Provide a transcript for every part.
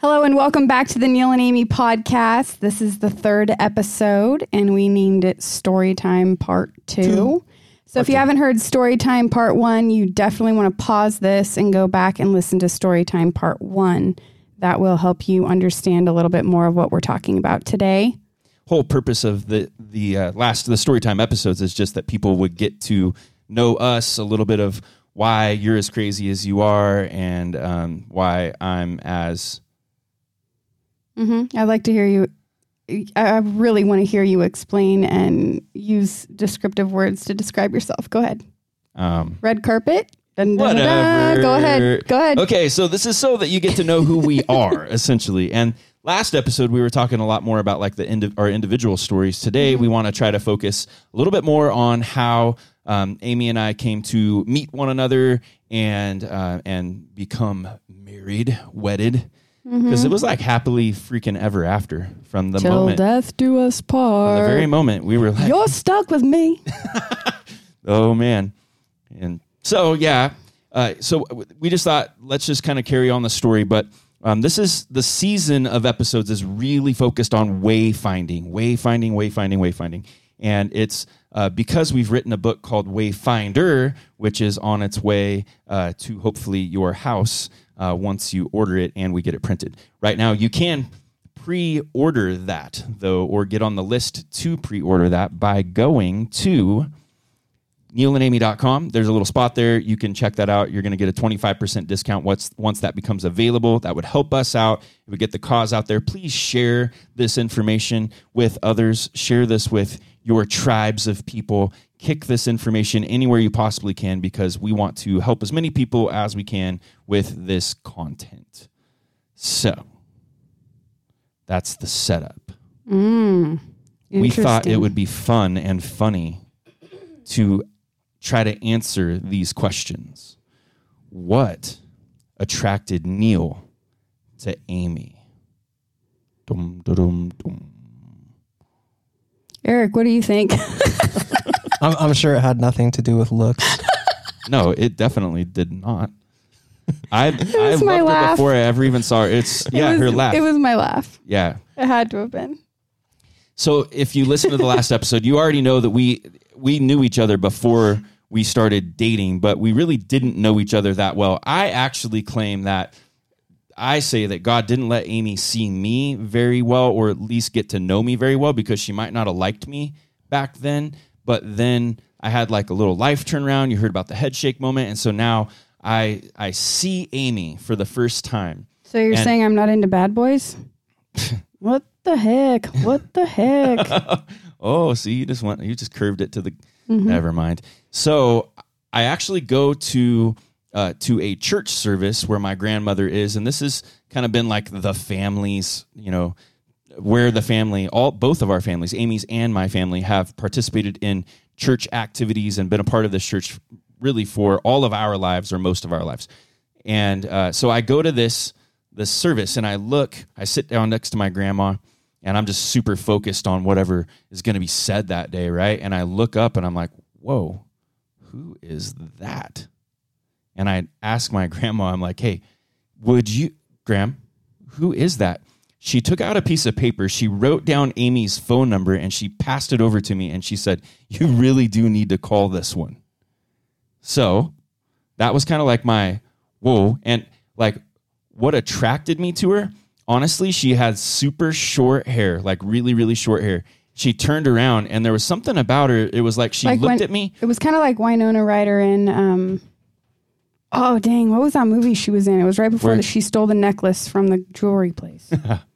Hello and welcome back to the Neal and Amie podcast. This is the third episode, and we named it Storytime Part Two. So if you haven't heard Storytime Part One, you definitely want to pause this and go back and listen to Storytime Part One. That will help you understand a little bit more of what we're talking about today. whole purpose of the the uh, last the storytime episodes is just that people would get to know us a little bit of why you're as crazy as you are and um, why I'm as hmm I'd like to hear you. I really want to hear you explain and use descriptive words to describe yourself. Go ahead. um, Red carpet. Dun, dun, dun. Go ahead. Go ahead. Okay, so this is so that you get to know who we are essentially. And last episode we were talking a lot more about like the indi- our individual stories. Today we want to try to focus a little bit more on how um, Amie and I came to meet one another and uh, and become married, wedded. Because it was like happily freaking ever after from the Till moment, death do us from the very moment we were like, You're stuck with me. Oh man, and so yeah, uh, so we just thought let's just kind of carry on the story, but um, this is the season of episodes is really focused on wayfinding, wayfinding, wayfinding, wayfinding, and it's uh, because we've written a book called Wayfinder, which is on its way uh, to hopefully your house uh, once you order it and we get it printed. Right now, you can pre-order that though, or get on the list to pre-order that by going to nealandamie.com. There's a little spot there. You can check that out. You're going to get a 25% discount once, once that becomes available. That would help us out. It would get the cause out there. Please share this information with others. Share this with your tribes of people. Kick this information anywhere you possibly can because we want to help as many people as we can with this content. So that's the setup. Hmm, we thought it would be fun and funny to try to answer these questions. What attracted Neal to Amie? Dum, dum, dum. Erik, what do you think? I'm, I'm sure it had nothing to do with looks. No, it definitely did not. I I was loved my her laugh. before I ever even saw her. It's yeah, it was, her laugh. It was my laugh. yeah. It had to have been. So if you listen to the last episode, you already know that we we knew each other before we started dating, but we really didn't know each other that well. I actually claim that I say that God didn't let Amie see me very well or at least get to know me very well because she might not have liked me back then, but then I had like a little life turnaround. You heard about the head shake moment and so now I I see Amie for the first time. So you're And- saying I'm not into bad boys? what the heck? What the heck? oh, see, you just went, you just curved it to the. Never mind. So I actually go to uh, to a church service where my grandmother is, and this has kind of been like the family's, you know, where the family, all both of our families, Amie's and my family, have participated in church activities and been a part of this church really for all of our lives or most of our lives. And uh, so I go to this this service and I look, I sit down next to my grandma and I'm just super focused on whatever is going to be said that day, right? And I look up and I'm like, "Whoa, who is that?" And I ask my grandma, I'm like, "Hey, would you, Gram, who is that?" She took out a piece of paper, she wrote down Amie's phone number and she passed it over to me and she said, "You really do need to call this one." So, that was kind of like my whoa and like what attracted me to her honestly she had super short hair like really really short hair she turned around and there was something about her it was like she Like looked when- at me It was kind of like Winona Ryder in. Um, oh dang! What was that movie she was in? It was right before Where- that she stole the necklace from the jewelry place.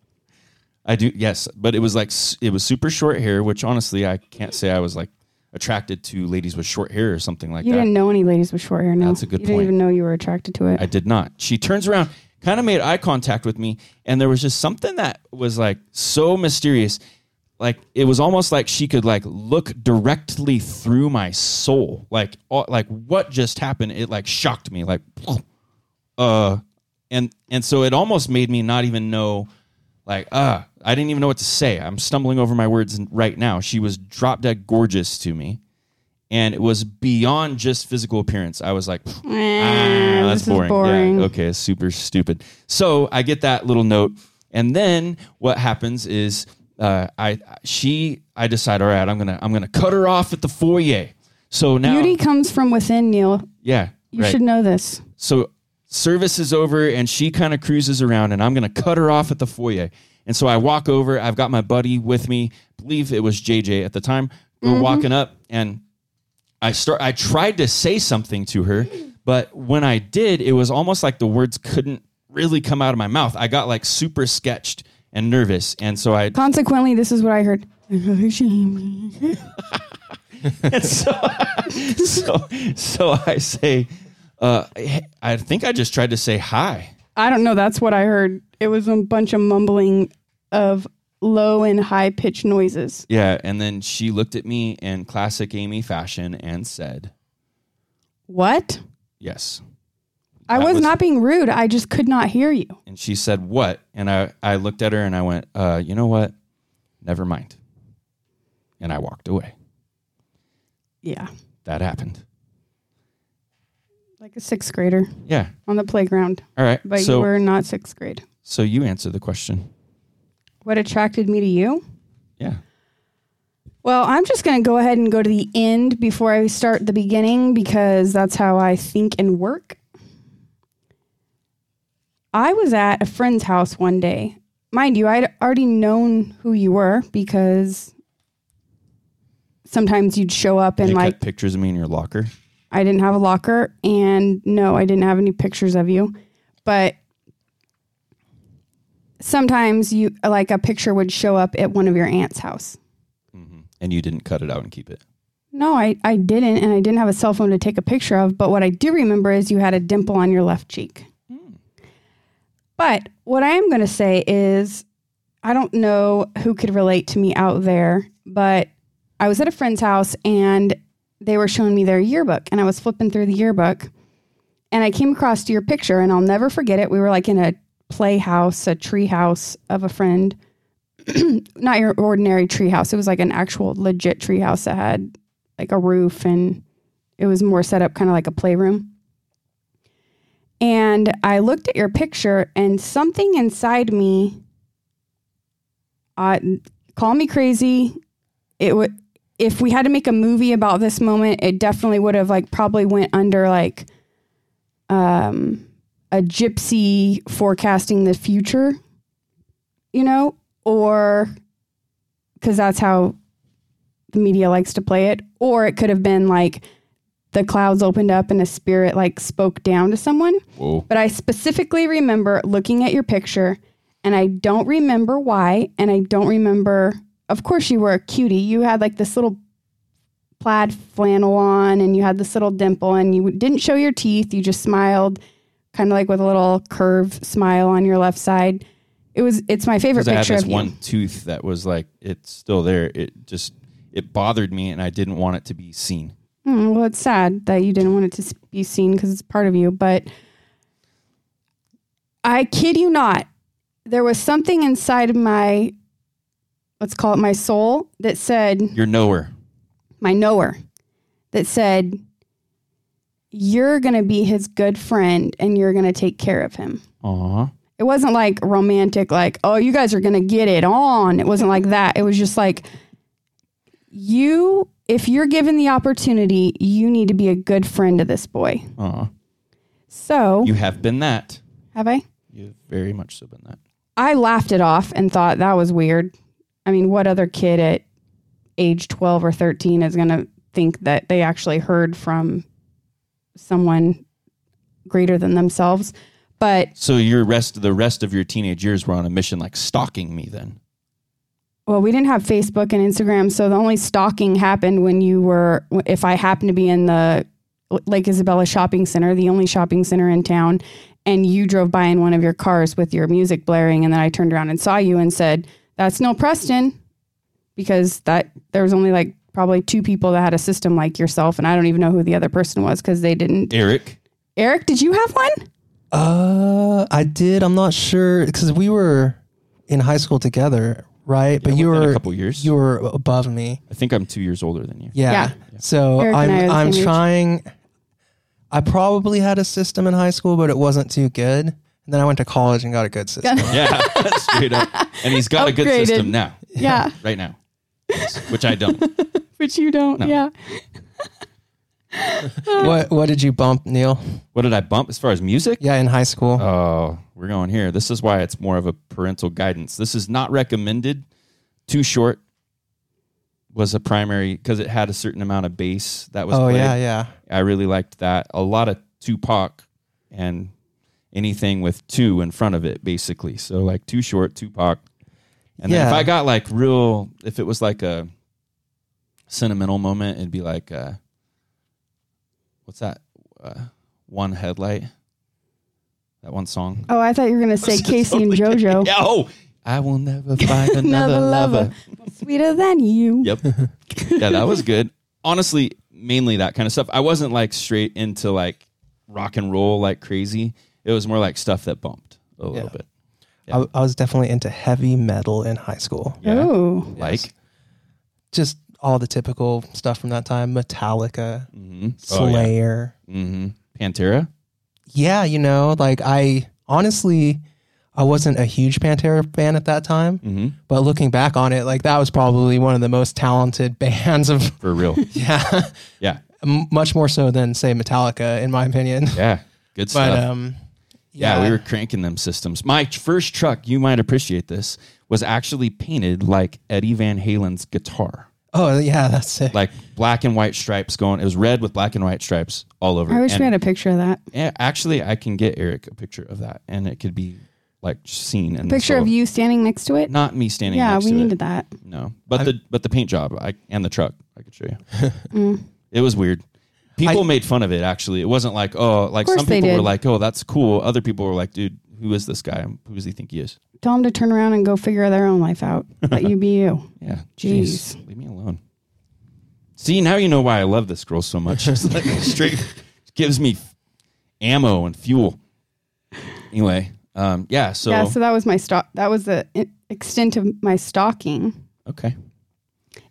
i do yes but it was like it was super short hair which honestly i can't say i was like attracted to ladies with short hair or something like You that You didn't know any ladies with short hair. No, That's a good You didn't even know you were attracted to it. I did not. She turns around, kind of made eye contact with me, and there was just something that was like so mysterious. Like it was almost like she could like look directly through my soul. Like all, like what just happened? It like shocked me. Like uh and and so it almost made me not even know like uh I didn't even know what to say. I'm stumbling over my words right now. She was drop dead gorgeous to me and it was beyond just physical appearance. I was like, ah, that's boring. boring. Yeah, okay, super stupid. So I get that little note, and then what happens is uh, I she I decide, all right, I'm gonna I'm gonna cut her off at the foyer. So now, Beauty comes from within, Neal. yeah, You right. should know this. So service is over and she kind of cruises around and I'm going to cut her off at the foyer. And so I walk over, I've got my buddy with me, I believe it was JJ at the time. We're mm-hmm. walking up and I start I tried to say something to her, but when I did, it was almost like the words couldn't really come out of my mouth. I got like super sketched and nervous. And so I Consequently, this is what I heard. And so, so, so I say, uh, I think I just tried to say hi. I don't know. That's what I heard. It was a bunch of mumbling of low and high pitched noises. Yeah, and then she looked at me in classic Amie fashion and said, What? "Yes." I was, was- not being rude. I just could not hear you. And she said, "What?" And I I looked at her and I went, uh, "You know what? Never mind." And I walked away. Yeah. That happened. Like a sixth grader Yeah. on the playground. All right. But so you were not sixth grade. so you answer the question. What attracted me to you? Yeah. Well, I'm just going to go ahead and go to the end before I start the beginning because that's how I think and work. I was at a friend's house one day. Mind you, I'd already known who you were because sometimes you'd show up and They like pictures of me in your locker. I didn't have a locker and no, I didn't have any pictures of you. But sometimes you like a picture would show up at one of your aunt's house. Mm-hmm. And you didn't cut it out and keep it. No, I, I didn't, and I didn't have a cell phone to take a picture of. But what I do remember is you had a dimple on your left cheek. But what I am going to say is, I don't know who could relate to me out there, but I was at a friend's house and they were showing me their yearbook, and I was flipping through the yearbook, and I came across your picture, and I'll never forget it. We were like in a playhouse, a tree house of a friend, not your ordinary tree house. It was like an actual legit tree house that had like a roof and it was more set up kind of like a playroom. And I looked at your picture and something inside me uh, call me crazy. It would if we had to make a movie about this moment, it definitely would have like probably went under like um a gypsy forecasting the future, you know, or because that's how the media likes to play it, or it could have been like the clouds opened up and a spirit like spoke down to someone. Whoa. But I specifically remember looking at your picture and I don't remember why. And I don't remember, of course, you were a cutie. You had like this little plaid flannel on and you had this little dimple and you didn't show your teeth. You just smiled kind of like with a little curve smile on your left side. It was, it's my favorite Because I had picture this of you. one tooth that was like it's still there. It just it bothered me, and I didn't want it to be seen. Hmm, well, it's sad that you didn't want it to be seen because it's part of you, but I kid you not, there was something inside of my, let's call it my soul, that said, You're nowhere. my knower, that said, you're going to be his good friend and you're going to take care of him. Aw. It wasn't like romantic, like, oh, you guys are going to get it on. It wasn't like that. It was just like, you, if you're given the opportunity, you need to be a good friend to this boy. Aw. So, You have been that. have I? You've very much so been that. I laughed it off and thought that was weird. I mean, what other kid at age 12 or 13 is going to think that they actually heard from someone greater than themselves? But So your rest the rest of your teenage years were on a mission like stalking me then. Well, we didn't have Facebook and Instagram, so the only stalking happened when you were, if I happened to be in the Lake Isabella shopping center, the only shopping center in town, and you drove by in one of your cars with your music blaring, and then I turned around and saw you and said, "That's Neal Preston," because that there was only like probably two people that had a system like yourself, and I don't even know who the other person was because they didn't. Erik. Erik, did you have one? Uh, I did. I'm not sure because we were in high school together. right? but you were a couple years. you were above me. I think I'm two years older than you. Yeah. Yeah. So Erik and I are I'm the I'm same age. trying. I probably had a system in high school, but it wasn't too good. And then I went to college and got a good system. Yeah, straight up. And he's got a good system now, Yeah, right now, Yes, which I don't. Which you don't. No. Yeah. what What did you bump, Neal? What did I bump as far as music? Yeah, in high school. Oh, we're going here. This is why it's more of a parental guidance. This is not recommended. Too short was a primary because it had a certain amount of bass that was. oh played. yeah, yeah. I really liked that. A lot of Tupac and anything with two in front of it, basically. So like too short, Tupac. And then if I got like real, if it was like a sentimental moment, it'd be like, uh, what's that? Uh, one headlight. That one song. Oh, I thought you were gonna say K-Ci and JoJo. Yeah. Oh, I will never find another, Another lover. lover. Sweeter than you. Yep. yeah, that was good. Honestly, mainly that kind of stuff. I wasn't like straight into like rock and roll like crazy. It was more like stuff that bumped a little Yeah. bit. Yeah. I, I was definitely into heavy metal in high school. Yeah. Oh, Like Just all the typical stuff from that time: Metallica, mm-hmm. Slayer. hmm Pantera. yeah, you know, like I honestly, I wasn't a huge Pantera fan at that time, Mm-hmm. but looking back on it, like that was probably one of the most talented bands of For real. yeah, yeah. M- much more so than say Metallica, in my opinion. Yeah. Good But stuff. um, yeah, we were cranking them systems. My first truck, you might appreciate this, was actually painted like Eddie Van Halen's guitar. Oh yeah, that's sick. Like black and white stripes going. It was red with black and white stripes all over. I wish And- we had a picture of that. Yeah, actually, I can get Erik a picture of that, and it could be like seen in this Picture of you standing next to it. Not me standing. yeah, next we to needed it. that. No, but the but the paint job I, and the truck I could show you. Mm. It was weird. People I- made fun of it. Actually, it wasn't like oh, like some people were like oh, that's cool. Other people were like, dude, who is this guy? Who does he think he is? Tell them to turn around and go figure their own life out. Let you be you. Yeah, Jeez. leave me alone. See, now you know why I love this girl so much. It's like straight gives me ammo and fuel. Anyway, um, yeah. So, yeah, so that was my stock. That was the extent of my stalking. okay,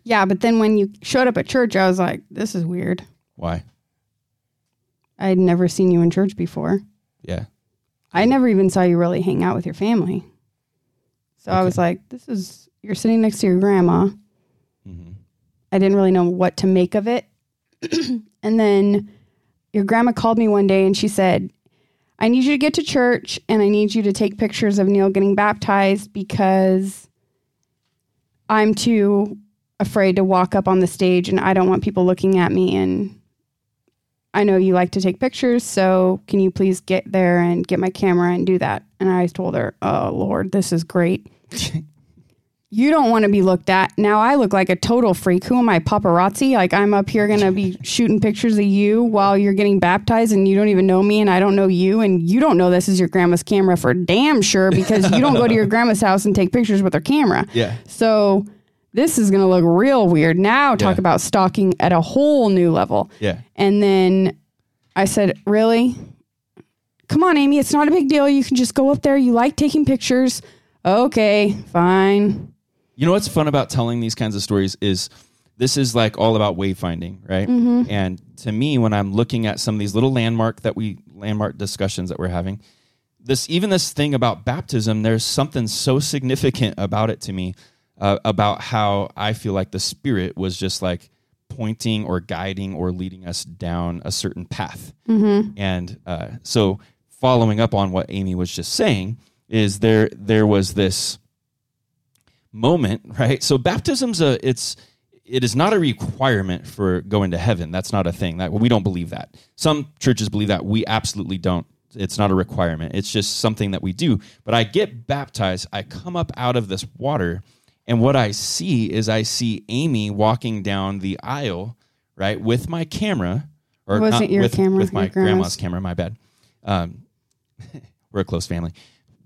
Yeah, but then when you showed up at church, I was like, this is weird. why? I had never seen you in church before. Yeah. I never even saw you really hang out with your family. So I was like, this is, you're sitting next to your grandma. hmm I didn't really know what to make of it. and then your grandma called me one day and she said, I need you to get to church and I need you to take pictures of Neal getting baptized because I'm too afraid to walk up on the stage and I don't want people looking at me. And I know you like to take pictures, so can you please get there and get my camera and do that? And I told her, Oh, Lord, this is great. you don't want to be looked at. Now I look like a total freak. Who am I, paparazzi? Like I'm up here going to be shooting pictures of you while you're getting baptized and you don't even know me and I don't know you and you don't know this is your grandma's camera for damn sure because you don't go to your grandma's house and take pictures with her camera. Yeah. So this is going to look real weird. Now talk Yeah. about stalking at a whole new level. Yeah. And then I said, Really? Come on, Amie. It's not a big deal. You can just go up there. You like taking pictures. Okay, fine. You know what's fun about telling these kinds of stories is this is like all about wayfinding, right? Mm-hmm. And to me, when I'm looking at some of these little landmark that we landmark discussions that we're having, this even this thing about baptism, there's something so significant about it to me, uh, about how I feel like the Spirit was just like pointing or guiding or leading us down a certain path. And uh, so, following up on what Amie was just saying, is there there was this moment, right? So baptism's a it's it is not a requirement for going to heaven. That's not a thing. That we don't believe that. Some churches believe that. We absolutely don't. It's not a requirement. It's just something that we do. But I get baptized, I come up out of this water, and what I see is I see Amie walking down the aisle, right, with my camera or wasn't not your with, camera, with my grandma's. grandma's camera, my bad. Um, we're a close family.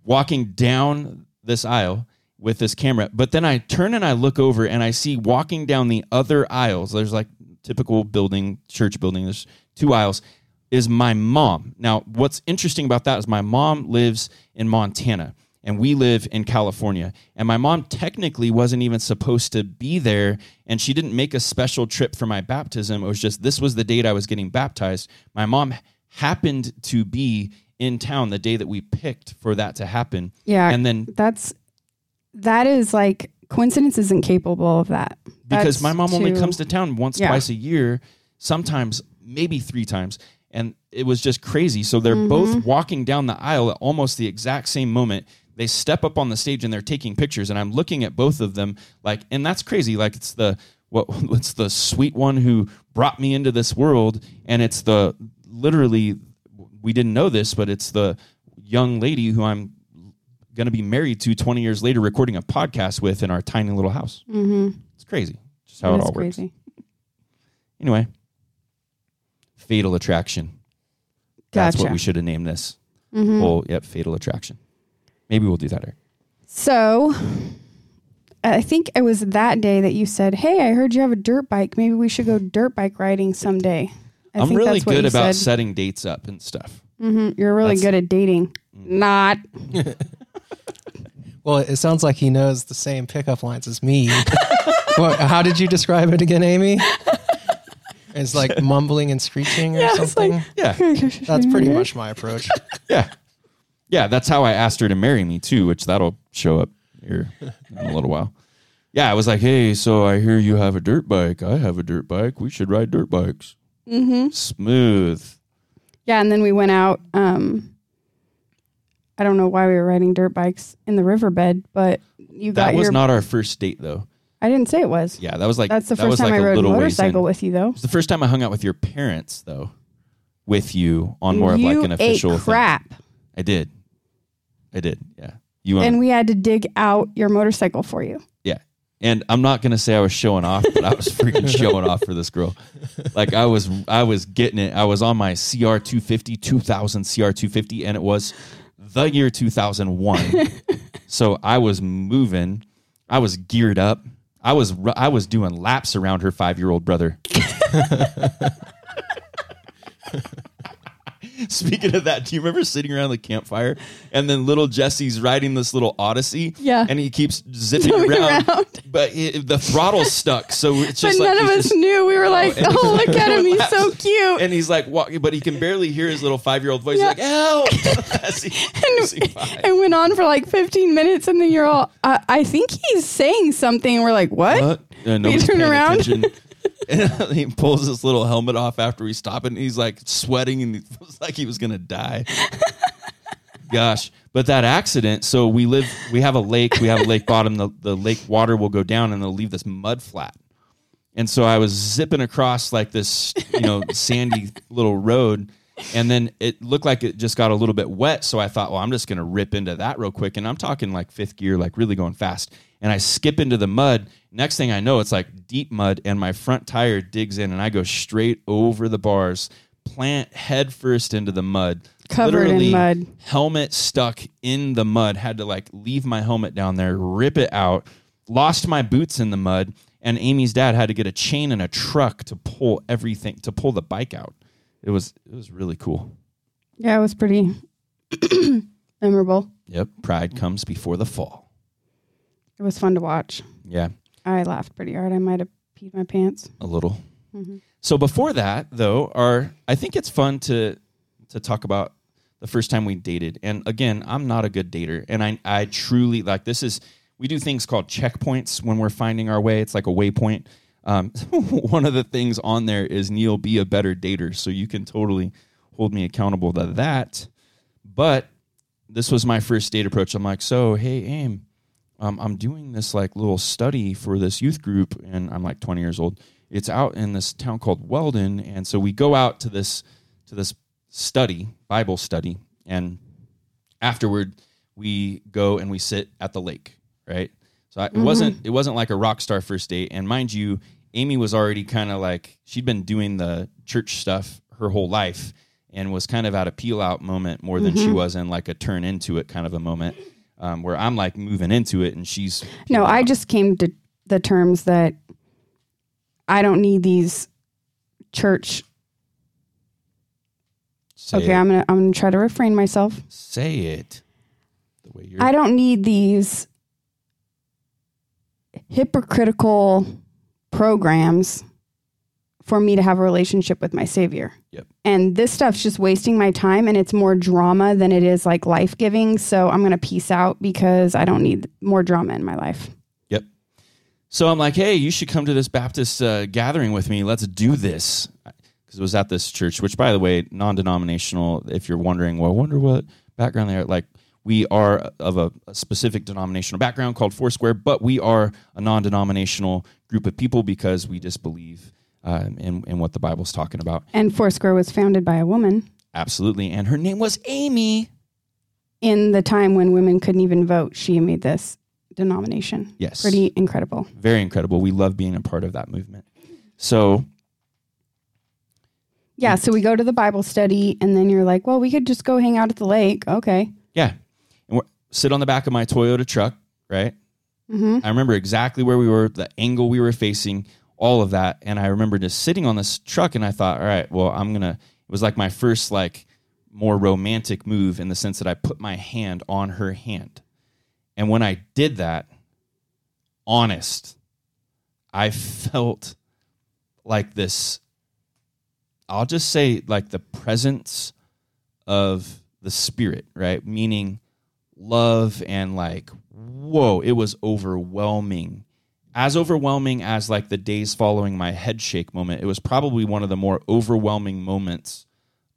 Walking down this aisle with this camera, but then I turn and I look over and I see walking down the other aisles. There's like typical building, church building. There's two aisles. Is my mom. Now, what's interesting about that is my mom lives in Montana. And we live in California. And my mom technically wasn't even supposed to be there, and she didn't make a special trip for my baptism. It was just this was the date I was getting baptized. My mom happened to be in town the day that we picked for that to happen. Yeah. And then That's that is like coincidence isn't capable of that. because That's my mom only comes to town once, Yeah. twice a year, sometimes maybe three times. And it was just crazy. So they're Mm-hmm. both walking down the aisle at almost the exact same moment. They step up on the stage and they're taking pictures, and I'm looking at both of them like, and that's crazy. Like it's the what it's the sweet one who brought me into this world, and it's the literally we didn't know this, but it's the young lady who I'm going to be married to 20 years later, recording a podcast with in our tiny little house. Mm-hmm. It's crazy, just how it all works. crazy. Anyway, Fatal Attraction. That's what we should have named this. Mhm. Well, yep, Fatal Attraction. Maybe we'll do that. Erik. So I think it was that day that you said, Hey, I heard you have a dirt bike. Maybe we should go dirt bike riding someday. I I'm think really that's what good you about said. setting dates up and stuff. hmm You're really That's- good at dating. Not. Well, it sounds like he knows the same pickup lines as me. what, how did you describe it again, Amie? It's like mumbling and screeching or Yeah, something. like- Yeah, That's pretty much my approach. yeah, yeah. That's how I asked her to marry me too, which that'll show up here in a little while. Yeah, I was like, "Hey, so I hear you have a dirt bike. I have a dirt bike. We should ride dirt bikes." Mm-hmm. Smooth. Yeah, and then we went out. Um, I don't know why we were riding dirt bikes in the riverbed, but you got That was your. not our first date, though. I didn't say it was. Yeah, that was like That's the first time like I rode a motorcycle with you, though. It's the first time I hung out with your parents, though, with you on more of like an official ate thing. crap, I did. I did. Yeah. You and and, we had to dig out your motorcycle for you. yeah. And I'm not gonna say I was showing off, but I was freaking showing off for this girl. Like I was, I was getting it. I was on my CR 250, 2000 CR 250, and it was the year 2001. so I was moving. I was geared up. I was, I was doing laps around her five year old brother. Speaking of that, do you remember sitting around the campfire and then little Jesse's riding this little Odyssey? Yeah. And he keeps zipping around, around. but it, the throttle's stuck. So it's But just like none of us just- knew. We were like, and "Oh, look at him! He's so cute." And he's like, walk, but he can barely hear his little five year old voice. Yeah. Like, help! As he- as he five. and went on for like 15 minutes, and then you're all, uh, I think he's saying something. And we're like, what? What? And nobody's turn paying around. And he pulls his little helmet off after we stop it, and he's like sweating, and it was like he was gonna die. Gosh, but that accident. So we live. We have a lake. We have a lake bottom. The the lake water will go down, and they'll leave this mud flat. And so I was zipping across like this, you know, sandy little road. And then it looked like it just got a little bit wet. So I thought, well, I'm just going to rip into that real quick. And I'm talking like fifth gear, like really going fast. And I skip into the mud. Next thing I know, it's like deep mud. And my front tire digs in and I go straight over the bars, plant head first into the mud. Covered in mud. Helmet stuck in the mud. Had to like leave my helmet down there, rip it out. Lost my boots in the mud. And Amie's dad had to get a chain and a truck to pull everything to pull the bike out. It was it was really cool. Yeah, it was pretty memorable. Yep, pride comes before the fall. It was fun to watch. Yeah, I laughed pretty hard. I might have peed my pants. a little. Mhm. So before that, though, our I think it's fun to to talk about the first time we dated. And again, I'm not a good dater, and I I truly like this is we do things called checkpoints when we're finding our way. It's like a waypoint. Um, one of the things on there is Neal be a better dater, so you can totally hold me accountable to that. But this was my first date approach. I'm like, so hey, Aim, um, I'm doing this like little study for this youth group, and I'm like 20 years old. It's out in this town called Weldon, and so we go out to this to this study, Bible study, and afterward we go and we sit at the lake, right? So I, it wasn't it wasn't like a rock star first date, and mind you, Amie was already kind of like she'd been doing the church stuff her whole life, and was kind of at a peel out moment more than she was in like a turn into it kind of a moment, um, where I'm like moving into it, and she's No, I just came to the terms that I don't need these church. say okay, it, I'm gonna I'm gonna try to refrain myself. say it the way you're. I don't need these hypocritical programs for me to have a relationship with my savior. Yep. And this stuff's just wasting my time and it's more drama than it is like life giving. So I'm going to peace out because I don't need more drama in my life. Yep. So I'm like, hey, you should come to this Baptist uh, gathering with me. Let's do this. Because it was at this church, which, by the way, non denominational. If you're wondering, well, I wonder what background they're like. We are of a, a specific denominational background called Foursquare, but we are a non denominational group of people because we just believe um, in, in what the Bible's talking about. And Foursquare was founded by a woman Absolutely. And her name was Aimee. in the time when women couldn't even vote. She made this denomination. Yes. Pretty incredible. Very incredible. We love being a part of that movement. So Yeah. So we go to the Bible study and then you're like, well, we could just go hang out at the lake. Okay. Yeah. And we're, sit on the back of my Toyota truck, right? hmm I remember exactly where we were, the angle we were facing, all of that. And I remember just sitting on this truck and I thought, all right, well, I'm going to, it was like my first, like, more romantic move in the sense that I put my hand on her hand. And when I did that, honest, I felt like this, I'll just say, like the presence of the Spirit, right? Meaning love and like, whoa, it was overwhelming. As overwhelming as like the days following my head shake moment. It was probably one of the more overwhelming moments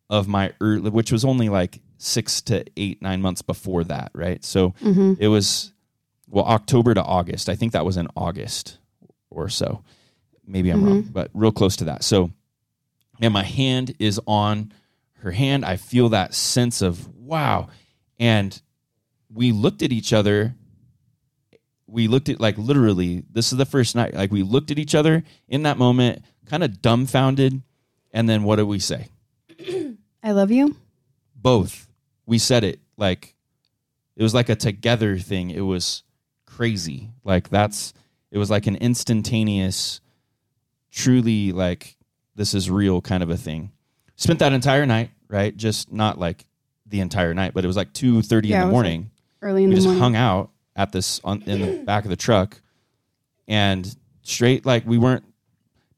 of my early, which was only like six to eight, nine months before that, right? So hmm it was well October to August. I think that was in August or so. Maybe I'm wrong, but real close to that. So, and my hand is on her hand. I feel that sense of wow. And we looked at each other. We looked at like literally, this is the first night. Like we looked at each other in that moment, kind of dumbfounded. And then what did we say? I love you. both we said it like it was like a together thing it was crazy like that's it was like an instantaneous truly like this is real kind of a thing spent that entire night right just not like the entire night but it was like 2.30 Yeah, in the morning Early in we the just morning. hung out at this on in the back of the truck. And straight like we weren't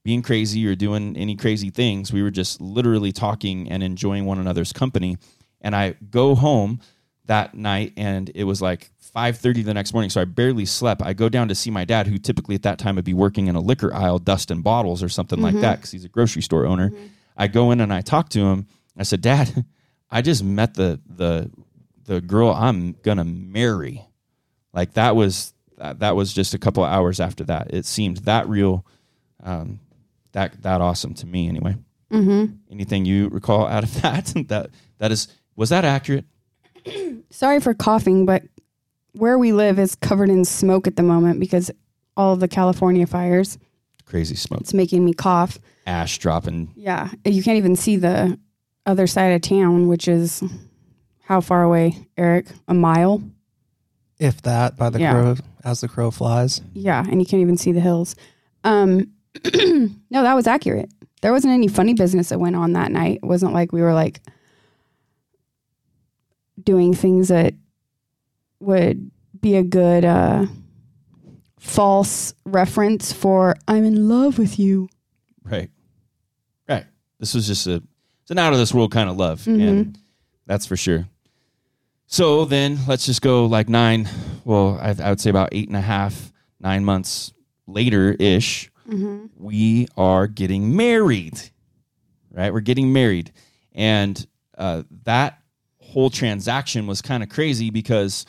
being crazy or doing any crazy things. We were just literally talking and enjoying one another's company. And i go home that night and it was like 5.30 the next morning so i barely slept. I go down to see my dad who typically at that time would be working in a liquor aisle dusting bottles or something like mm-hmm. that because he's a grocery store owner. Mm-hmm. I go in and i talk to him. I said dad i just met the the the girl i'm gonna marry like that was that, that was just a couple of hours after that it seemed that real um, that that awesome to me anyway Mm-hmm. anything you recall out of that that that is was that accurate Sorry for coughing, but where we live is covered in smoke at the moment because all of the California fires. crazy smoke It's making me cough. ash dropping Yeah, you can't even see the other side of town, which is how far away, Erik? A mile? If that, by the Yeah. crow, as the crow flies. Yeah, and you can't even see the hills. Um, no, that was accurate. There wasn't any funny business that went on that night. It wasn't like we were like doing things that would be a good uh, false reference for "I'm in love with you." right right this was just a it's an out of this world kind of love Mhm. and that's for sure so then let's just go like nine well I, I would say about eight and a half nine months later ish Mm-hmm. we are getting married right? We're getting married. And uh, that whole transaction was kind of crazy because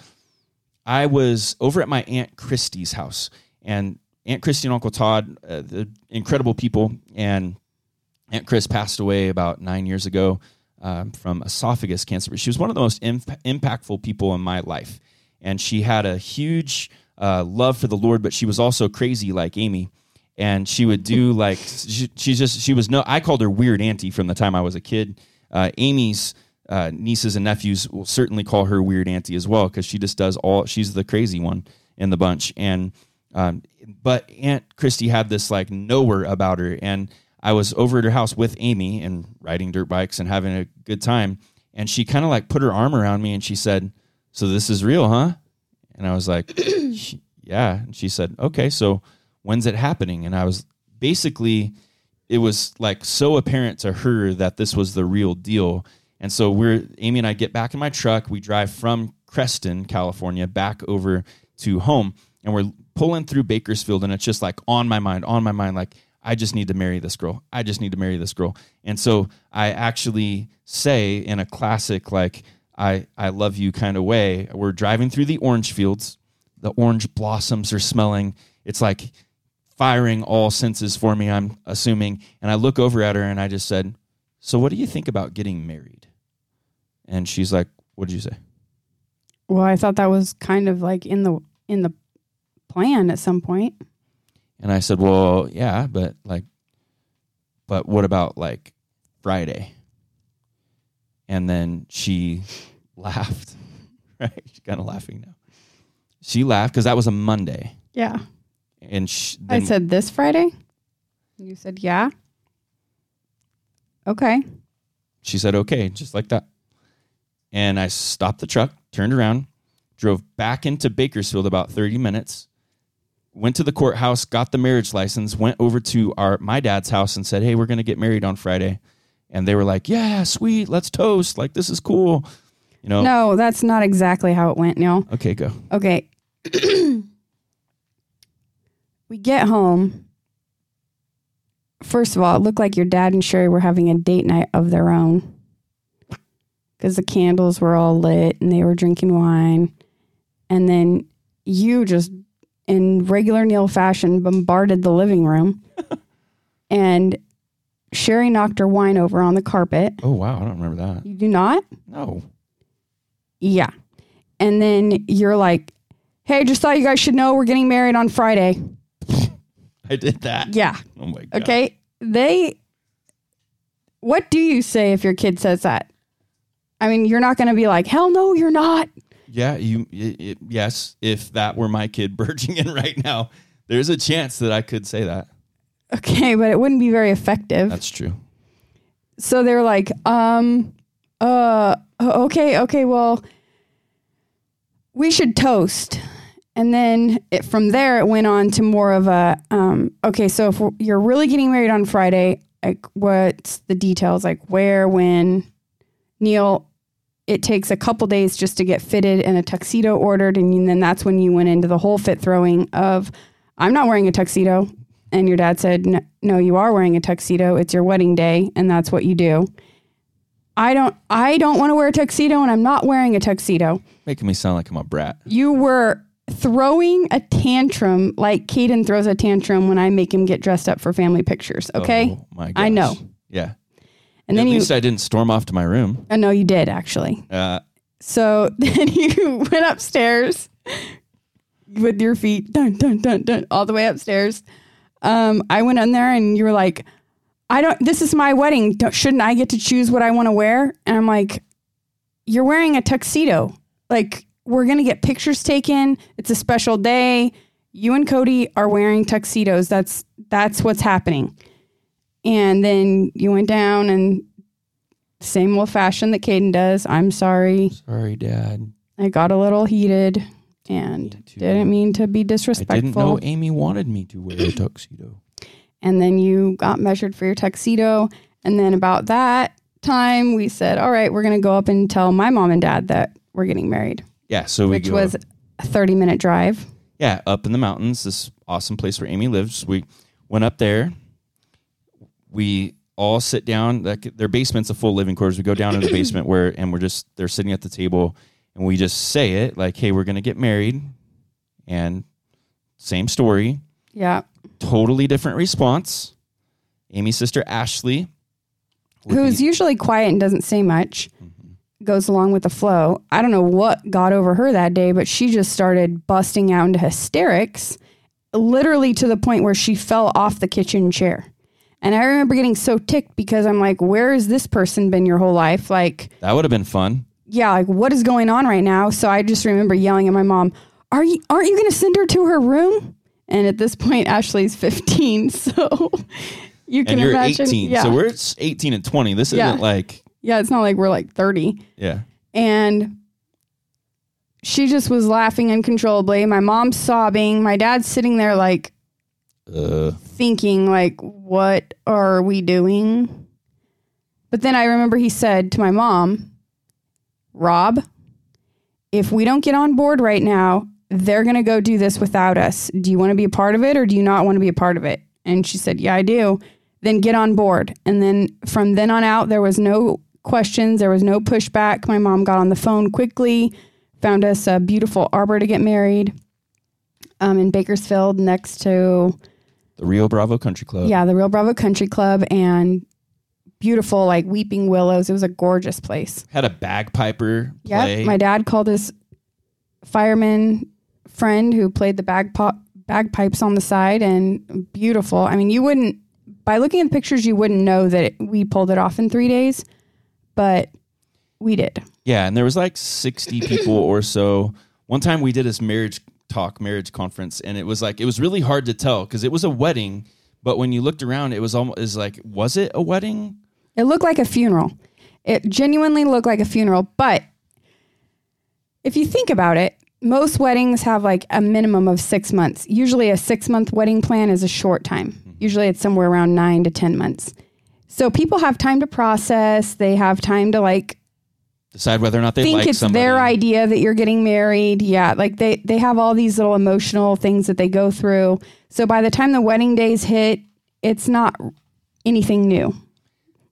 i was over at my aunt christie's house. And aunt christie and uncle todd uh, the incredible people. And aunt chris passed away about nine years ago um, from esophagus cancer but she was one of the most imp- impactful people in my life. And she had a huge uh, love for the lord but she was also crazy like amie. And she would do like she, she's just she was no i called her weird auntie from the time i was a kid. Uh, amie's uh, nieces and nephews will certainly call her weird auntie as well because she just does all she's the crazy one in the bunch. And um, but aunt christy had this like knower about her and i was over at her house with amie and riding dirt bikes and having a good time and she kind of like put her arm around me and she said so this is real, huh? And I was like, yeah. And she said, okay, so when's it happening? And I was basically, it was like so apparent to her that this was the real deal. And so we're, Amie and I get back in my truck. We drive from Creston, California, back over to home. And we're pulling through Bakersfield. And it's just like on my mind, on my mind, like, I just need to marry this girl. I just need to marry this girl. And so I actually say in a classic, like, I, I love you kind of way, we're driving through the orange fields. The orange blossoms are smelling. It's like firing all senses for me, I'm assuming. And I look over at her and I just said, So what do you think about getting married? And she's like, What did you say? Well, I thought that was kind of like in the in the plan at some point. And I said, Well, yeah, but like, but what about like Friday? And then she laughed, right? She's kind of laughing now. She laughed because that was a Monday. Yeah. And she, I said this Friday. You said yeah. Okay. she said, Okay, just like that. And I stopped the truck, turned around, drove back into Bakersfield about 30 minutes, went to the courthouse, got the marriage license, went over to our my dad's house and said, "Hey, we're going to get married on Friday." And they were like, "Yeah, sweet, let's toast. Like this is cool." You know. No, that's not exactly how it went, Neal. Okay, go. Okay. we get home. First of all, it looked like your dad and Sherry were having a date night of their own because the candles were all lit and they were drinking wine. And then you just, in regular Neal fashion, bombarded the living room. and Sherry knocked her wine over on the carpet. Oh wow, I don't remember that. You do not? No. Yeah. And then you're like, hey, just thought you guys should know we're getting married on Friday. I did that. Yeah. Oh my god. Okay. They, what do you say if your kid says that? I mean, you're not going to be like, hell no, you're not. Yeah, you it, it, yes, if that were my kid burgeoning in right now, there's a chance that I could say that. Okay. But it wouldn't be very effective. That's true. so they're like, um, uh, okay, okay, well, we should toast. And then it, from there, it went on to more of a, um, okay, so if you're really getting married on Friday, like what's the details? Like where, when? Neal, it takes a couple days just to get fitted and a tuxedo ordered. And then that's when you went into the whole fit throwing of, I'm not wearing a tuxedo. And your dad said, "No- no, you are wearing a tuxedo. It's your wedding day. And that's what you do. I don't, I don't want to wear a tuxedo and I'm not wearing a tuxedo. Making me sound like I'm a brat. You were throwing a tantrum like Caden throws a tantrum when I make him get dressed up for family pictures. Okay. Oh my gosh. I know. Yeah. And At then you, least I didn't storm off to my room. I know you did actually. Uh, So then you went upstairs with your feet dun dun dun dun all the way upstairs. Um, I went in there and you were like, "I don't. This is my wedding. Don't, shouldn't I get to choose what I want to wear?" And I'm like, "You're wearing a tuxedo. Like we're gonna get pictures taken. It's a special day. You and Cody are wearing tuxedos. That's that's what's happening." And then you went down and same old fashion that Caden does. I'm sorry. sorry, Dad. I got a little heated and Me too. didn't mean to be disrespectful. I didn't know Amie wanted me to wear a tuxedo. And then you got measured for your tuxedo. And then about that time, we said, all right, we're going to go up and tell my mom and dad that we're getting married, Yeah, so we which was a 30 minute drive. yeah up in the mountains. This awesome place where Amie lives. We went up there. We all sit down. Like their basement's a full living quarters. We go down in the basement where, and we're just they're sitting at the table, and we just say it like, "Hey, we're gonna get married," and same story. Yeah. Totally different response. Amie's sister Ashley, Who's usually quiet and doesn't say much, Mm-hmm. goes along with the flow. I don't know what got over her that day, but she just started busting out into hysterics, literally to the point where she fell off the kitchen chair. And I remember getting so ticked because I'm like, where has this person been your whole life? Like, that would have been fun. yeah, like what is going on right now? So I just remember yelling at my mom, "Are you aren't you going to send her to her room?" And at this point, Ashley's 15, so you can And you're imagine. 18, yeah, so we're 18 and 20. This Yeah. isn't like yeah, it's not like we're like 30. yeah. And she just was laughing uncontrollably. My mom's sobbing. My dad's sitting there like Thinking like what are we doing? But then I remember he said to my mom, "Rob, if we don't get on board right now, they're going to go do this without us. Do you want to be a part of it or do you not want to be a part of it?" And she said, "Yeah, I do." Then get on board. And then from then on out there was no questions, there was no pushback. My mom got on the phone quickly, found us a beautiful arbor to get married um, in Bakersfield next to the Rio Bravo Country Club. yeah, the Rio Bravo Country Club and beautiful like weeping willows. It was a gorgeous place. Had a bagpiper Yeah, My dad called his fireman friend who played the bagpop bagpipes on the side and beautiful. I mean, you wouldn't by looking at the pictures you wouldn't know that it, we pulled it off in 3 days, but we did. Yeah, and there was like 60 people or so. One time we did this marriage talk, marriage conference, and it was like it was really hard to tell because it was a wedding, but when you looked around, it was almost is like, was it a wedding? It looked like a funeral. It genuinely looked like a funeral. But if you think about it, most weddings have like a minimum of six months. Usually, a six month wedding plan is a short time. Mm-hmm. Usually, it's somewhere around nine to 10 months. So people have time to process, they have time to like Decide whether or not they think like it's somebody. their idea that you're getting married. Yeah, like they they have all these little emotional things that they go through. So by the time the wedding days hit, it's not anything new.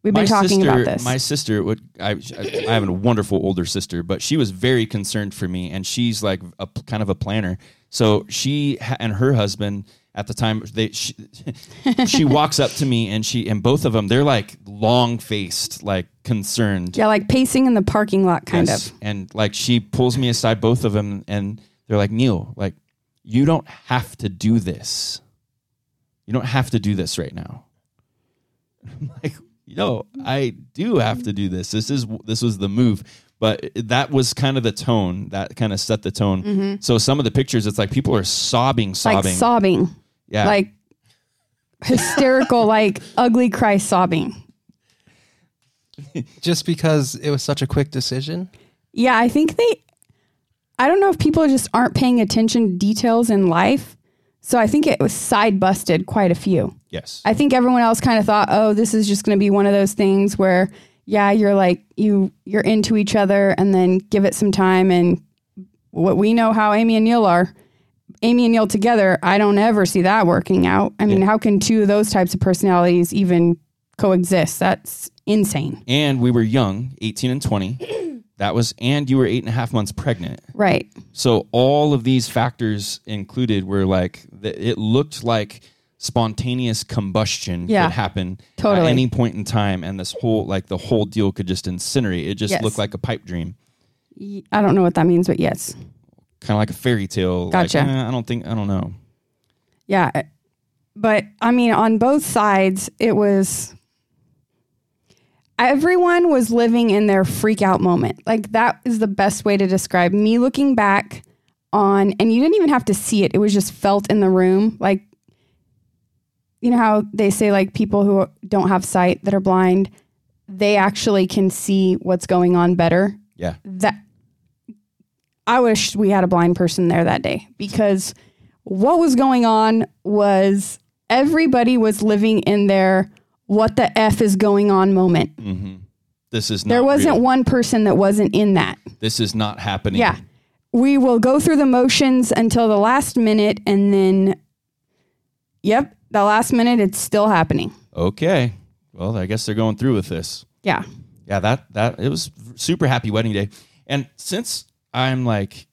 We've been my talking sister, about this. My sister would. I, I have a wonderful older sister, but she was very concerned for me, and she's like a kind of a planner. So she and her husband at the time they she, she walks up to me and she and both of them they're like long faced, like concerned. yeah, like pacing in the parking lot, kind Yes. of. And like she pulls me aside, both of them, and they're like, Neal, like you don't have to do this. You don't have to do this right now. I'm like, no, I do have to do this. This is this was the move. But that was kind of the tone that kind of set the tone. So some of the pictures, it's like people are sobbing, sobbing. Mm-hmm. Like sobbing, yeah, like hysterical, like ugly cry sobbing. Just because it was such a quick decision. Yeah, I think they. I don't know if people just aren't paying attention to details in life. So I think it was side busted quite a few. yes, I think everyone else kind of thought, oh, this is just going to be one of those things where, yeah, you're like you you're into each other, and then give it some time. And what we know how Amie and Neal are, Amie and Neal together, I don't ever see that working out. I mean, Yeah. how can two of those types of personalities even coexist? That's insane, and we were young, eighteen and twenty. That was, and you were eight and a half months pregnant. right? So all of these factors included were like it looked like spontaneous combustion Yeah, could happen totally. at any point in time, and this whole like the whole deal could just incinerate. It just Yes. looked like a pipe dream, I don't know what that means, but yes, kind of like a fairy tale. like, Gotcha. eh, I don't think I don't know. Yeah. But I mean, on both sides, it was everyone was living in their freak out moment. Like, that is the best way to describe me looking back on, and you didn't even have to see it, it was just felt in the room. Like, you know how they say, like, people who don't have sight that are blind, they actually can see what's going on better Yeah, that I wish we had a blind person there that day because what was going on was everybody was living in their what the f is going on moment. Mm-hmm. this is not There wasn't real. one person that wasn't in that. This is not happening. Yeah. We will go through the motions until the last minute and then yep, the last minute it's still happening. Okay. Well, I guess they're going through with this. Yeah. yeah that that it was super happy wedding day and since i'm like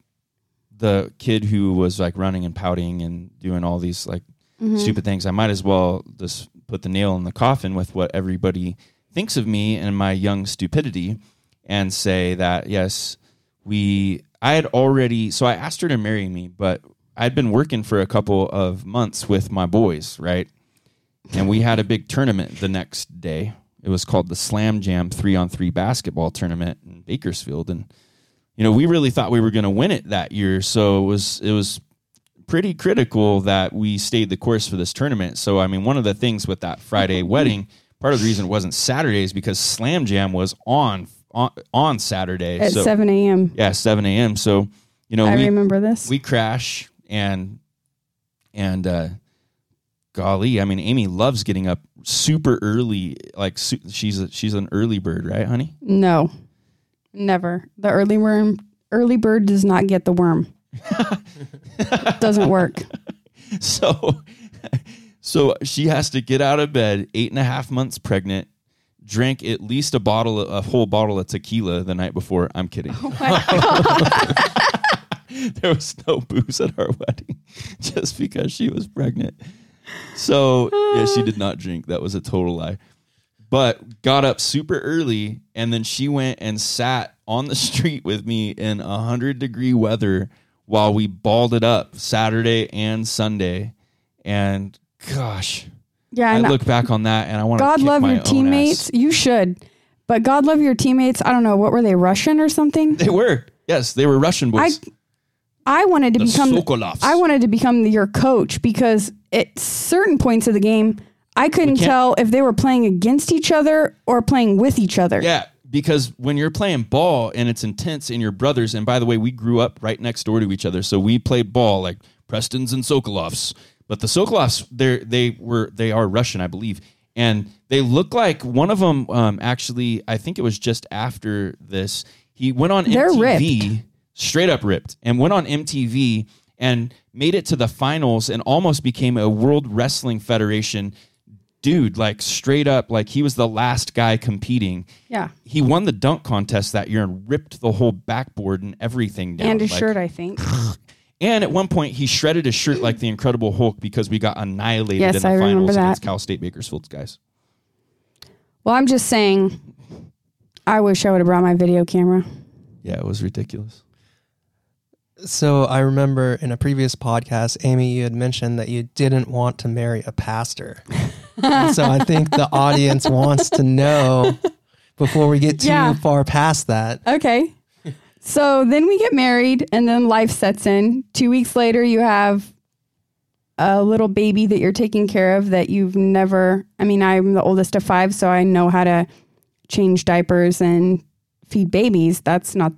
the kid who was like running and pouting and doing all these like mm-hmm. stupid things i might as well just put the nail in the coffin with what everybody thinks of me and my young stupidity and say that yes we i had already so i asked her to marry me but i'd been working for a couple of months with my boys right and we had a big tournament the next day. It was called the Slam Jam three on three basketball tournament in Bakersfield, and you know we really thought we were going to win it that year. So it was it was pretty critical that we stayed the course for this tournament. So I mean, one of the things with that Friday wedding, part of the reason it wasn't Saturday is because Slam Jam was on on, on Saturday. At so, seven AM. yeah, 7 a.m. So you know, I we remember this. we crash and and uh golly, I mean, Amie loves getting up super early. Like su- she's a, she's an early bird, right, honey? no, never. The early worm, early bird does not get the worm. Doesn't work. So, so she has to get out of bed, eight and a half months pregnant, drank at least a bottle, a whole bottle of tequila the night before. I'm kidding. Oh there was no booze at our wedding, just because she was pregnant. So yeah, she did not drink. That was a total lie. But got up super early, and then she went and sat on the street with me in a hundred degree weather while we balled it up Saturday and Sunday. And gosh, Yeah, I look back on that and I want to God love your teammates. You should, but God love your teammates. I don't know what were they Russian or something. They were yes, they were Russian boys. I wanted to the become Sokolovs. I wanted to become your coach because at certain points of the game, I couldn't tell if they were playing against each other or playing with each other. Yeah, because when you're playing ball and it's intense and your brothers, and by the way, we grew up right next door to each other, so we played ball like Preston's and Sokolovs. But the Sokolovs, they they were they are Russian, I believe, and they look like one of them. Um, actually, I think it was just after this. He went on They're MTV, straight up ripped, and went on MTV and made it to the finals and almost became a World Wrestling Federation dude, like straight up, like he was the last guy competing. Yeah. He won the dunk contest that year and ripped the whole backboard and everything down. And his like- shirt, I think. And at one point, he shredded his shirt like the Incredible Hulk because we got annihilated Yes, in the I remember finals that. against Cal State Bakersfield's guys. Well, I'm just saying, I wish I would have brought my video camera. Yeah, it was ridiculous. So I remember in a previous podcast, Amie, you had mentioned that you didn't want to marry a pastor. So I think the audience wants to know before we get too Yeah. far past that. Okay. So then we get married, and then life sets in. Two weeks later, you have a little baby that you're taking care of that you've never. I mean, I'm the oldest of five, so I know how to change diapers and feed babies. That's not,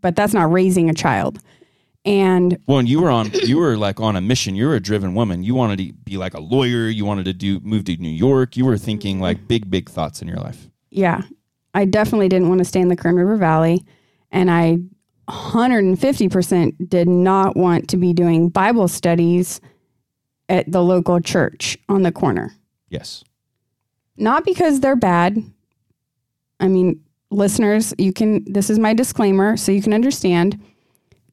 but that's not raising a child. And Well, and you were on, you were like on a mission. You were a driven woman. You wanted to be like a lawyer. You wanted to do move to New York. You were thinking like big, big thoughts in your life. yeah, I definitely didn't want to stay in the Kern River Valley. And I 150% did not want to be doing Bible studies at the local church on the corner. Yes. Not because they're bad. I mean, listeners, you can, this is my disclaimer so you can understand.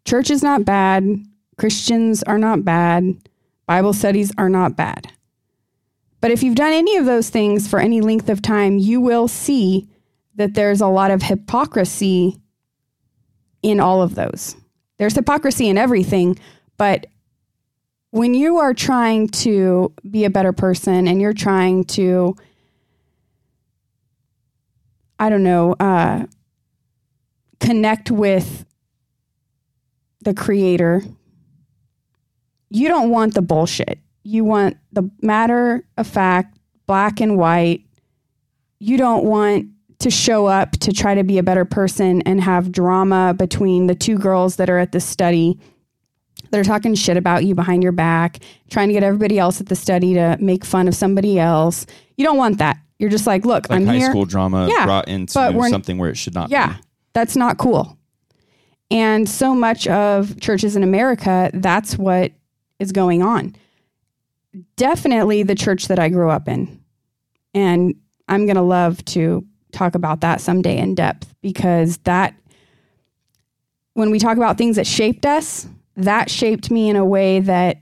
Church is not bad. Christians are not bad. Bible studies are not bad. But if you've done any of those things for any length of time, you will see that there's a lot of hypocrisy in all of those. There's hypocrisy in everything, but when you are trying to be a better person and you're trying to, I don't know, uh, connect with the creator, you don't want the bullshit. You want the matter of fact, black and white. You don't want to show up to try to be a better person and have drama between the two girls that are at the study that are talking shit about you behind your back, trying to get everybody else at the study to make fun of somebody else. You don't want that. You're just like, look, Like I'm high here. school drama Yeah, brought into something where it should not Yeah, be. that's not cool. And so much of churches in America, that's what is going on. Definitely the church that I grew up in. And I'm going to love to talk about that someday in depth because that, when we talk about things that shaped us, that shaped me in a way that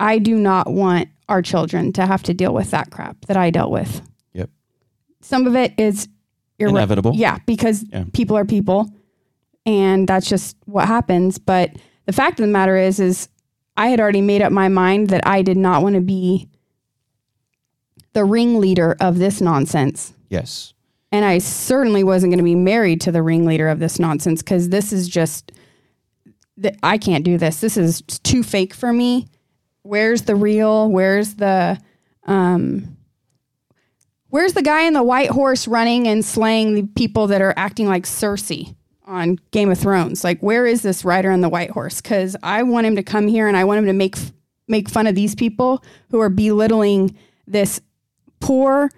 I do not want our children to have to deal with that crap that I dealt with. Yep. Some of it is irre- Inevitable. Yeah, because Yeah. people are people and that's just what happens, but the fact of the matter is is I had already made up my mind that I did not want to be the ringleader of this nonsense. Yes. And I certainly wasn't going to be married to the ringleader of this nonsense because this is just, th- I can't do this. This is too fake for me. Where's the real? Where's the, um, where's the guy in the white horse running and slaying the people that are acting like Cersei on Game of Thrones. Like, where is this rider on the white horse? Because I want him to come here and I want him to make make fun of these people who are belittling this poor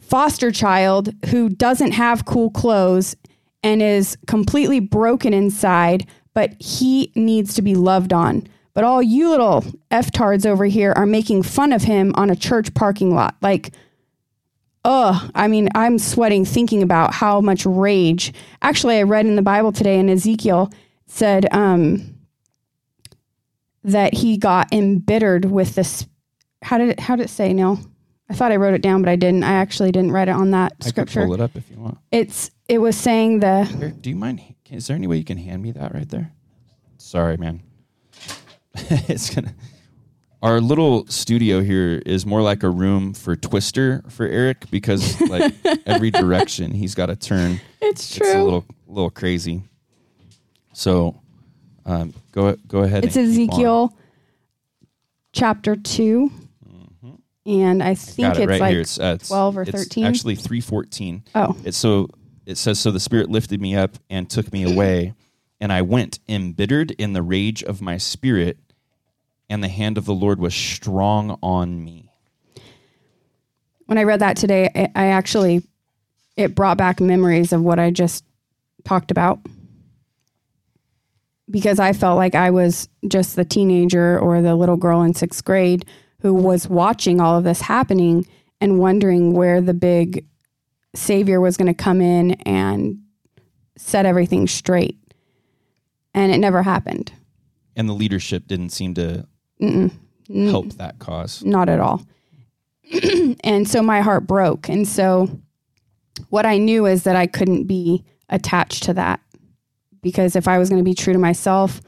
foster child who doesn't have cool clothes and is completely broken inside, but he needs to be loved on. But all you little F-tards over here are making fun of him on a church parking lot. Like, ugh, I mean, I'm sweating thinking about how much rage. Actually, I read in the Bible today in Ezekiel said um, that he got embittered with this. How did it, how did it say, Neal? I thought I wrote it down, but I didn't. I actually didn't write it on that I scripture. pull it up if you want. It's it was saying the Here, do you mind? Is there any way you can hand me that right there? Sorry, man. it's gonna. Our little studio here is more like a room for Twister for Erik because like every direction he's got to turn. it's true. It's a little little crazy. So, um, go go ahead. It's. Ezekiel chapter 2 and I think it it's right like here. It's, uh, it's 12 or 13. Actually, three fourteen. oh It's so it says so the spirit lifted me up and took me away and I went embittered in the rage of my spirit and the hand of the Lord was strong on me. when I read that today, I, I actually it brought back memories of what I just talked about because I felt like I was just the teenager or the little girl in sixth grade who was watching all of this happening and wondering where the big savior was going to come in and set everything straight. And it never happened. And the leadership didn't seem to Mm-mm. Mm. help that cause. not at all. and so my heart broke. And so what I knew is that I couldn't be attached to that because if I was going to be true to myself,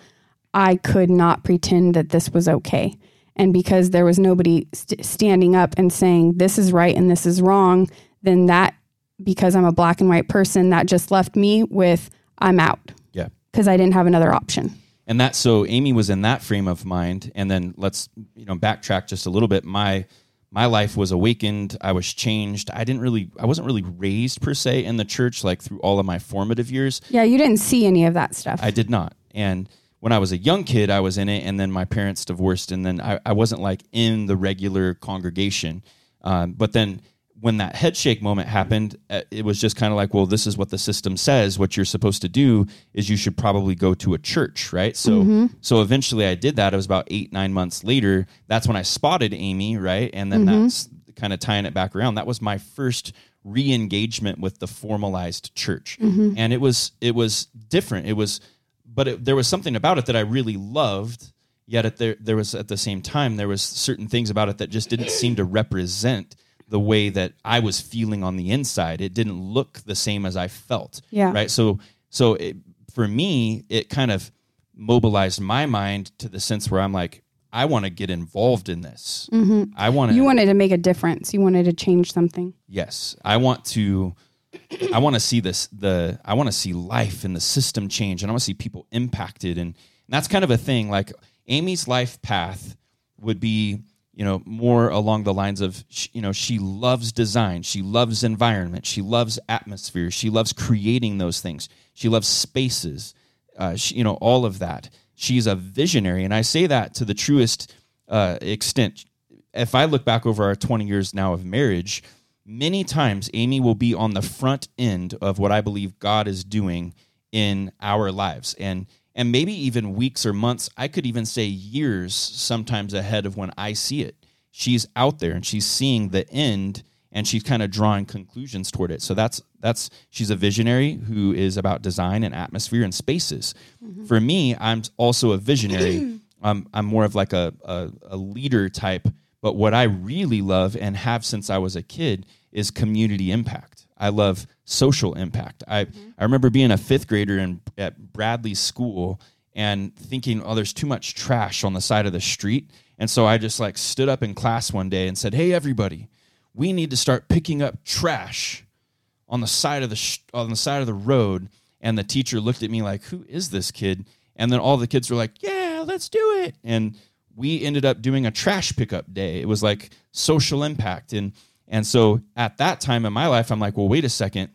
I could not pretend that this was okay. And because there was nobody st- standing up and saying this is right and this is wrong, then that because I'm a black and white person, that just left me with I'm out Yeah. because I didn't have another option. And that so Amie was in that frame of mind and then let's you know backtrack just a little bit. My my life was awakened. I was changed. I didn't really I wasn't really raised per se in the church like through all of my formative years. Yeah, you didn't see any of that stuff. I did not. And when I was a young kid, I was in it, and then my parents divorced, and then I, I wasn't like in the regular congregation. Um, but then when that head shake moment happened, uh, it was just kind of like, well, this is what the system says. What you're supposed to do is you should probably go to a church, right? So, mm-hmm. so eventually I did that. It was about eight, nine months later. That's when I spotted Amie, right? And then mm-hmm. that's kind of tying it back around. That was my first re-engagement with the formalized church, mm-hmm. and it was it was different. It was but it, there was something about it that I really loved. Yet at there, there was at the same time there was certain things about it that just didn't seem to represent the way that I was feeling on the inside. It didn't look the same as I felt. Yeah. Right. So so it, for me, it kind of mobilized my mind to the sense where I'm like, I want to get involved in this. Mm-hmm. I want to. You wanted to make a difference. You wanted to change something. Yes, I want to. I want to see this. The I want to see life and the system change, and I want to see people impacted, and, and that's kind of a thing. Like Amie's life path would be, you know, more along the lines of, you know, she loves design, she loves environment, she loves atmosphere, she loves creating those things, she loves spaces, uh, she, you know, all of that. She's a visionary, and I say that to the truest uh, extent if I look back over our 20 years now of marriage, many times Amie will be on the front end of what I believe God is doing in our lives. And and maybe even weeks or months, I could even say years sometimes ahead of when I see it. She's out there and she's seeing the end and she's kind of drawing conclusions toward it. So that's that's she's a visionary who is about design and atmosphere and spaces. Mm-hmm. For me, I'm also a visionary. I'm I'm more of like a, a a leader type. But what I really love and have since I was a kid is community impact. I love social impact. I mm-hmm. I remember being a fifth grader in at Bradley School and thinking, oh, there's too much trash on the side of the street. And so I just like stood up in class one day and said, hey, everybody, we need to start picking up trash on the side of the sh- on the side of the road. And the teacher looked at me like who is this kid? And then all the kids were like yeah let's do it. And we ended up doing a trash pickup day. It was like social impact. And and so at that time in my life i'm like well wait a second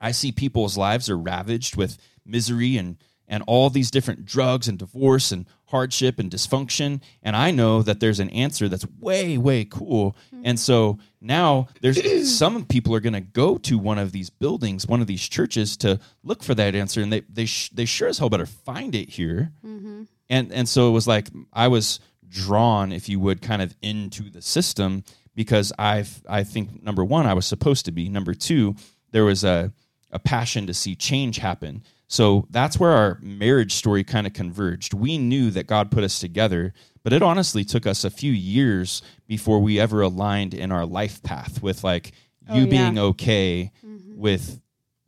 I see people's lives are ravaged with misery and and all these different drugs and divorce and hardship and dysfunction and I know that there's an answer that's way way cool. And so now there's some people are going to go to one of these buildings, one of these churches to look for that answer and they they sh- they sure as hell better find it here. Mm-hmm. And and so it was like I was drawn if you would kind of into the system because I I think number 1 I was supposed to be. Number 2 there was a a passion to see change happen. So that's where our marriage story kind of converged. We knew that God put us together, but it honestly took us a few years before we ever aligned in our life path with like Oh, you yeah. being okay mm-hmm. with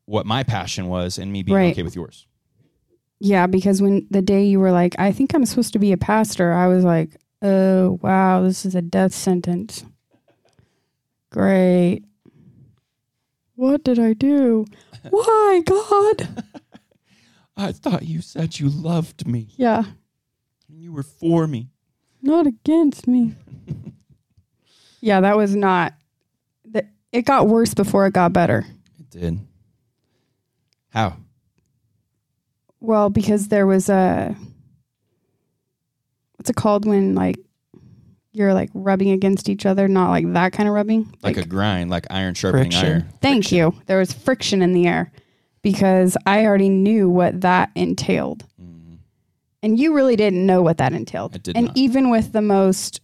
what my passion was and me being Right. okay with yours. Yeah, because when the day you were like, I think I'm supposed to be a pastor, I was like, oh, wow, this is a death sentence. Great. What did I do? Why, God? I thought you said you loved me Yeah, and you were for me. not against me. yeah, that was not. that- It got worse before it got better. It did. How? Well, because there was a what's it called when like you're like rubbing against each other, not like that kind of rubbing. Like, a grind, like iron sharpening Friction. iron. thank Friction. you. There was friction in the air because I already knew what that entailed. Mhm. And you really didn't know what that entailed. I did and not. even with the most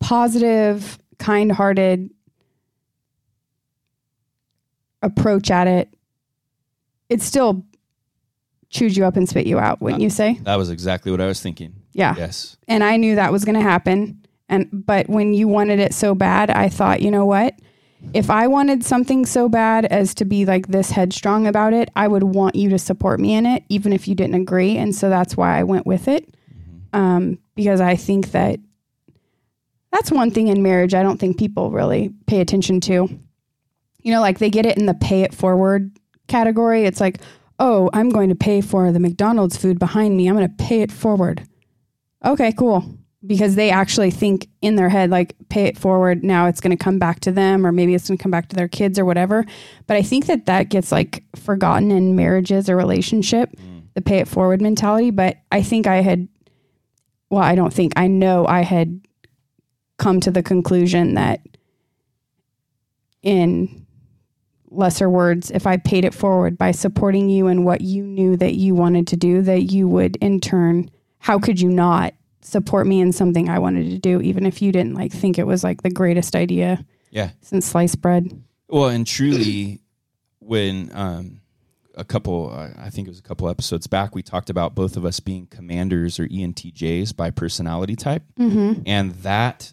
positive, kind-hearted approach at it, it still chewed you up and spit you out, wouldn't Uh, you say? That was exactly what I was thinking. Yeah. Yes. And I knew that was going to happen. And but when you wanted it so bad, I thought, you know what? If I wanted something so bad as to be like this headstrong about it, I would want you to support me in it, even if you didn't agree. And so that's why I went with it. Um, because I think that that's one thing in marriage I don't think people really pay attention to. You know, like they get it in the pay it forward category. It's like, oh, I'm going to pay for the McDonald's food behind me. I'm going to pay it forward. Okay, cool. Because they actually think in their head, like, pay it forward. Now it's going to come back to them, or maybe it's going to come back to their kids or whatever. But I think that that gets like forgotten in marriages or relationship, mm. the pay it forward mentality. But I think I had, well, I don't think, I know I had come to the conclusion that in lesser words, if I paid it forward by supporting you in what you knew that you wanted to do, that you would in turn, how could you not support me in something I wanted to do, even if you didn't like think it was like the greatest idea Yeah. since sliced bread? Well, and truly, when um, a couple, I I think it was a couple episodes back, we talked about both of us being commanders or ENTJs by personality type. Mm-hmm. And that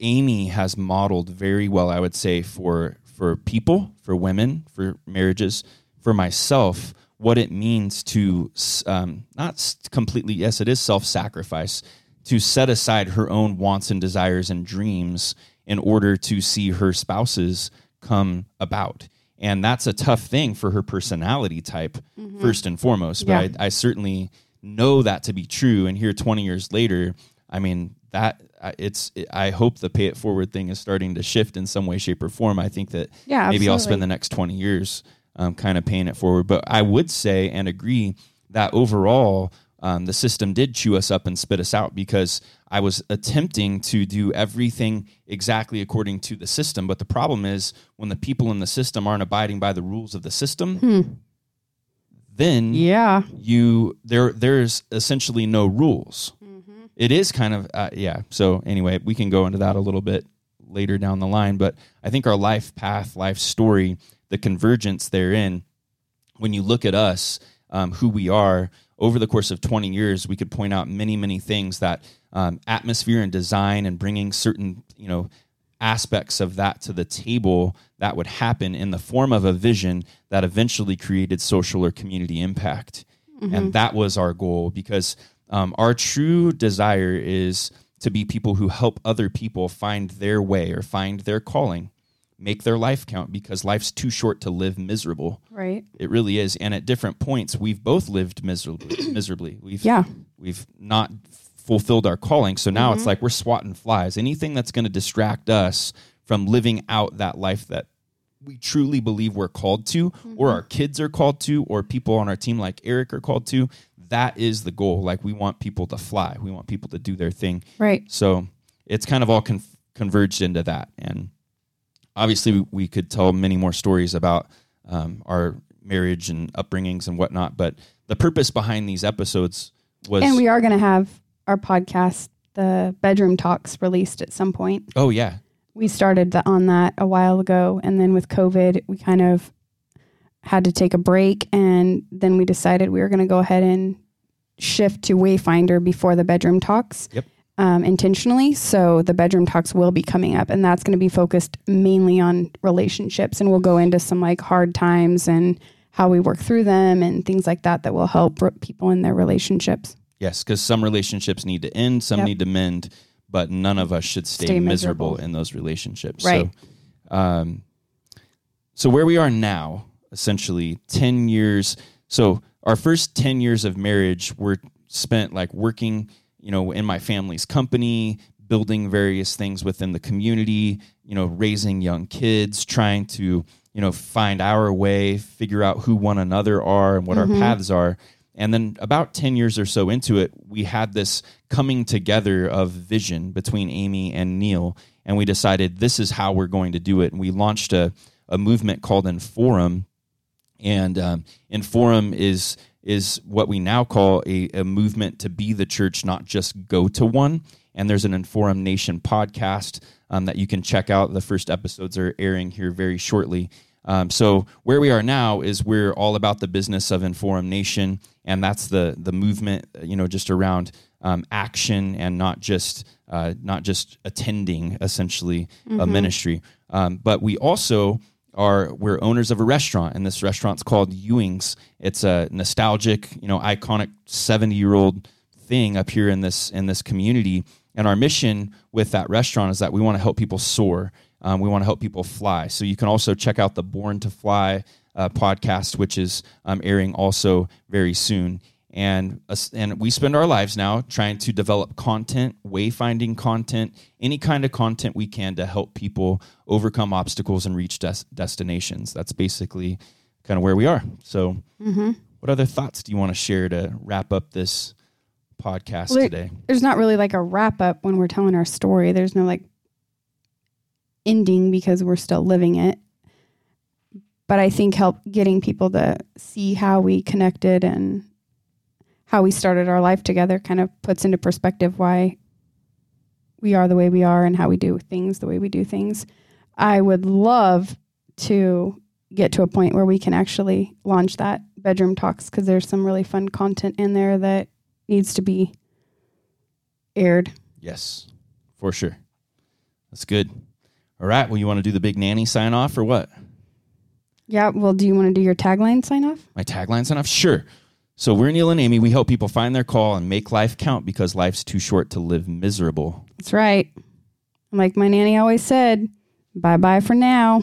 Amie has modeled very well, I would say, for for people, for women, for marriages, for myself, what it means to um, not completely. Yes, it is self sacrifice to set aside her own wants and desires and dreams in order to see her spouses come about. And that's a tough thing for her personality type, first and foremost. But Yeah. I, I certainly know that to be true. And here, 20 years later, I mean, that it's, I hope the pay it forward thing is starting to shift in some way, shape, or form. I think that Yeah, maybe I'll spend the next 20 years um, kind of paying it forward. But I would say and agree that overall, um, the system did chew us up and spit us out because I was attempting to do everything exactly according to the system. But the problem is when the people in the system aren't abiding by the rules of the system, then Yeah. you there there's essentially no rules. It is kind of uh, yeah. So anyway, we can go into that a little bit later down the line, but I think our life path, life story, the convergence therein, when you look at us, um, who we are over the course of 20 years, we could point out many, many things that um, atmosphere and design and bringing certain, you know, aspects of that to the table that would happen in the form of a vision that eventually created social or community impact. And that was our goal because um, our true desire is to be people who help other people find their way or find their calling, make their life count because life's too short to live miserable. Right. It really is. And at different points, we've both lived miserably. miserably. We've Yeah. we've not fulfilled our calling. So now it's mm-hmm. like we're swatting flies. Anything that's going to distract us from living out that life that we truly believe we're called to, or mm-hmm. our kids are called to, or people on our team like Erik are called to, that is the goal. Like we want people to fly, we want people to do their thing. Right. So it's kind of all con- converged into that. And obviously, we, could tell many more stories about um, our marriage and upbringings and whatnot. But the purpose behind these episodes was. And we are going to have our podcast, the Bedroom Talks, released at some point. oh, yeah. We started on that a while ago. And then with COVID, we kind of had to take a break. And then we decided we were going to go ahead and shift to Wayfinder before the Bedroom Talks. Yep. Um, intentionally. So the bedroom talks will be coming up, and that's going to be focused mainly on relationships. And we'll go into some like hard times and how we work through them and things like that that will help people in their relationships. Yes, because some relationships need to end, some Yep. need to mend, but none of us should stay, Stay miserable. miserable. in those relationships. Right. So, um, so where we are now, essentially, ten years. So our first ten years of marriage were spent like working, you know, in my family's company, building various things within the community, you know, raising young kids, trying to, you know, find our way, figure out who one another are and what our paths are. And then about 10 years or so into it, we had this coming together of vision between Amie and Neal. And we decided this is how we're going to do it. And we launched a, a movement called Inforum. And um, Inforum is is what we now call a, a movement to be the church, not just go to one. And there's an Inforum Nation podcast um, that you can check out. The first episodes are airing here very shortly. Um, so where we are now is we're all about the business of Inforum Nation, and that's the the movement, you know, just around um, action and not just uh, not just attending essentially a ministry. Um, but we also are we're owners of a restaurant, and this restaurant's called Ewing's. It's a nostalgic, you know, iconic seventy year old thing up here in this in this community. And our mission with that restaurant is that we want to help people soar. Um, we want to help people fly. So you can also check out the Born to Fly uh, podcast, which is um, airing also very soon. And and we spend our lives now trying to develop content, wayfinding content, any kind of content we can to help people overcome obstacles and reach des- destinations. That's basically kind of where we are. So, mm-hmm. what other thoughts do you want to share to wrap up this podcast Well, there- today? There's not really like a wrap up when we're telling our story. There's no like ending because we're still living it. But I think help getting people to see how we connected and how we started our life together kind of puts into perspective why we are the way we are and how we do things the way we do things. I would love to get to a point where we can actually launch that bedroom talks because there's some really fun content in there that needs to be aired. Yes, for sure. That's good. All right. Well, you want to do the big nanny sign off or what? Yeah. Well, do you want to do your tagline sign off? My tagline sign off? Sure. So we're Neal and Amie. We help people find their call and make life count because life's too short to live miserable. That's right. Like my nanny always said, bye bye for now.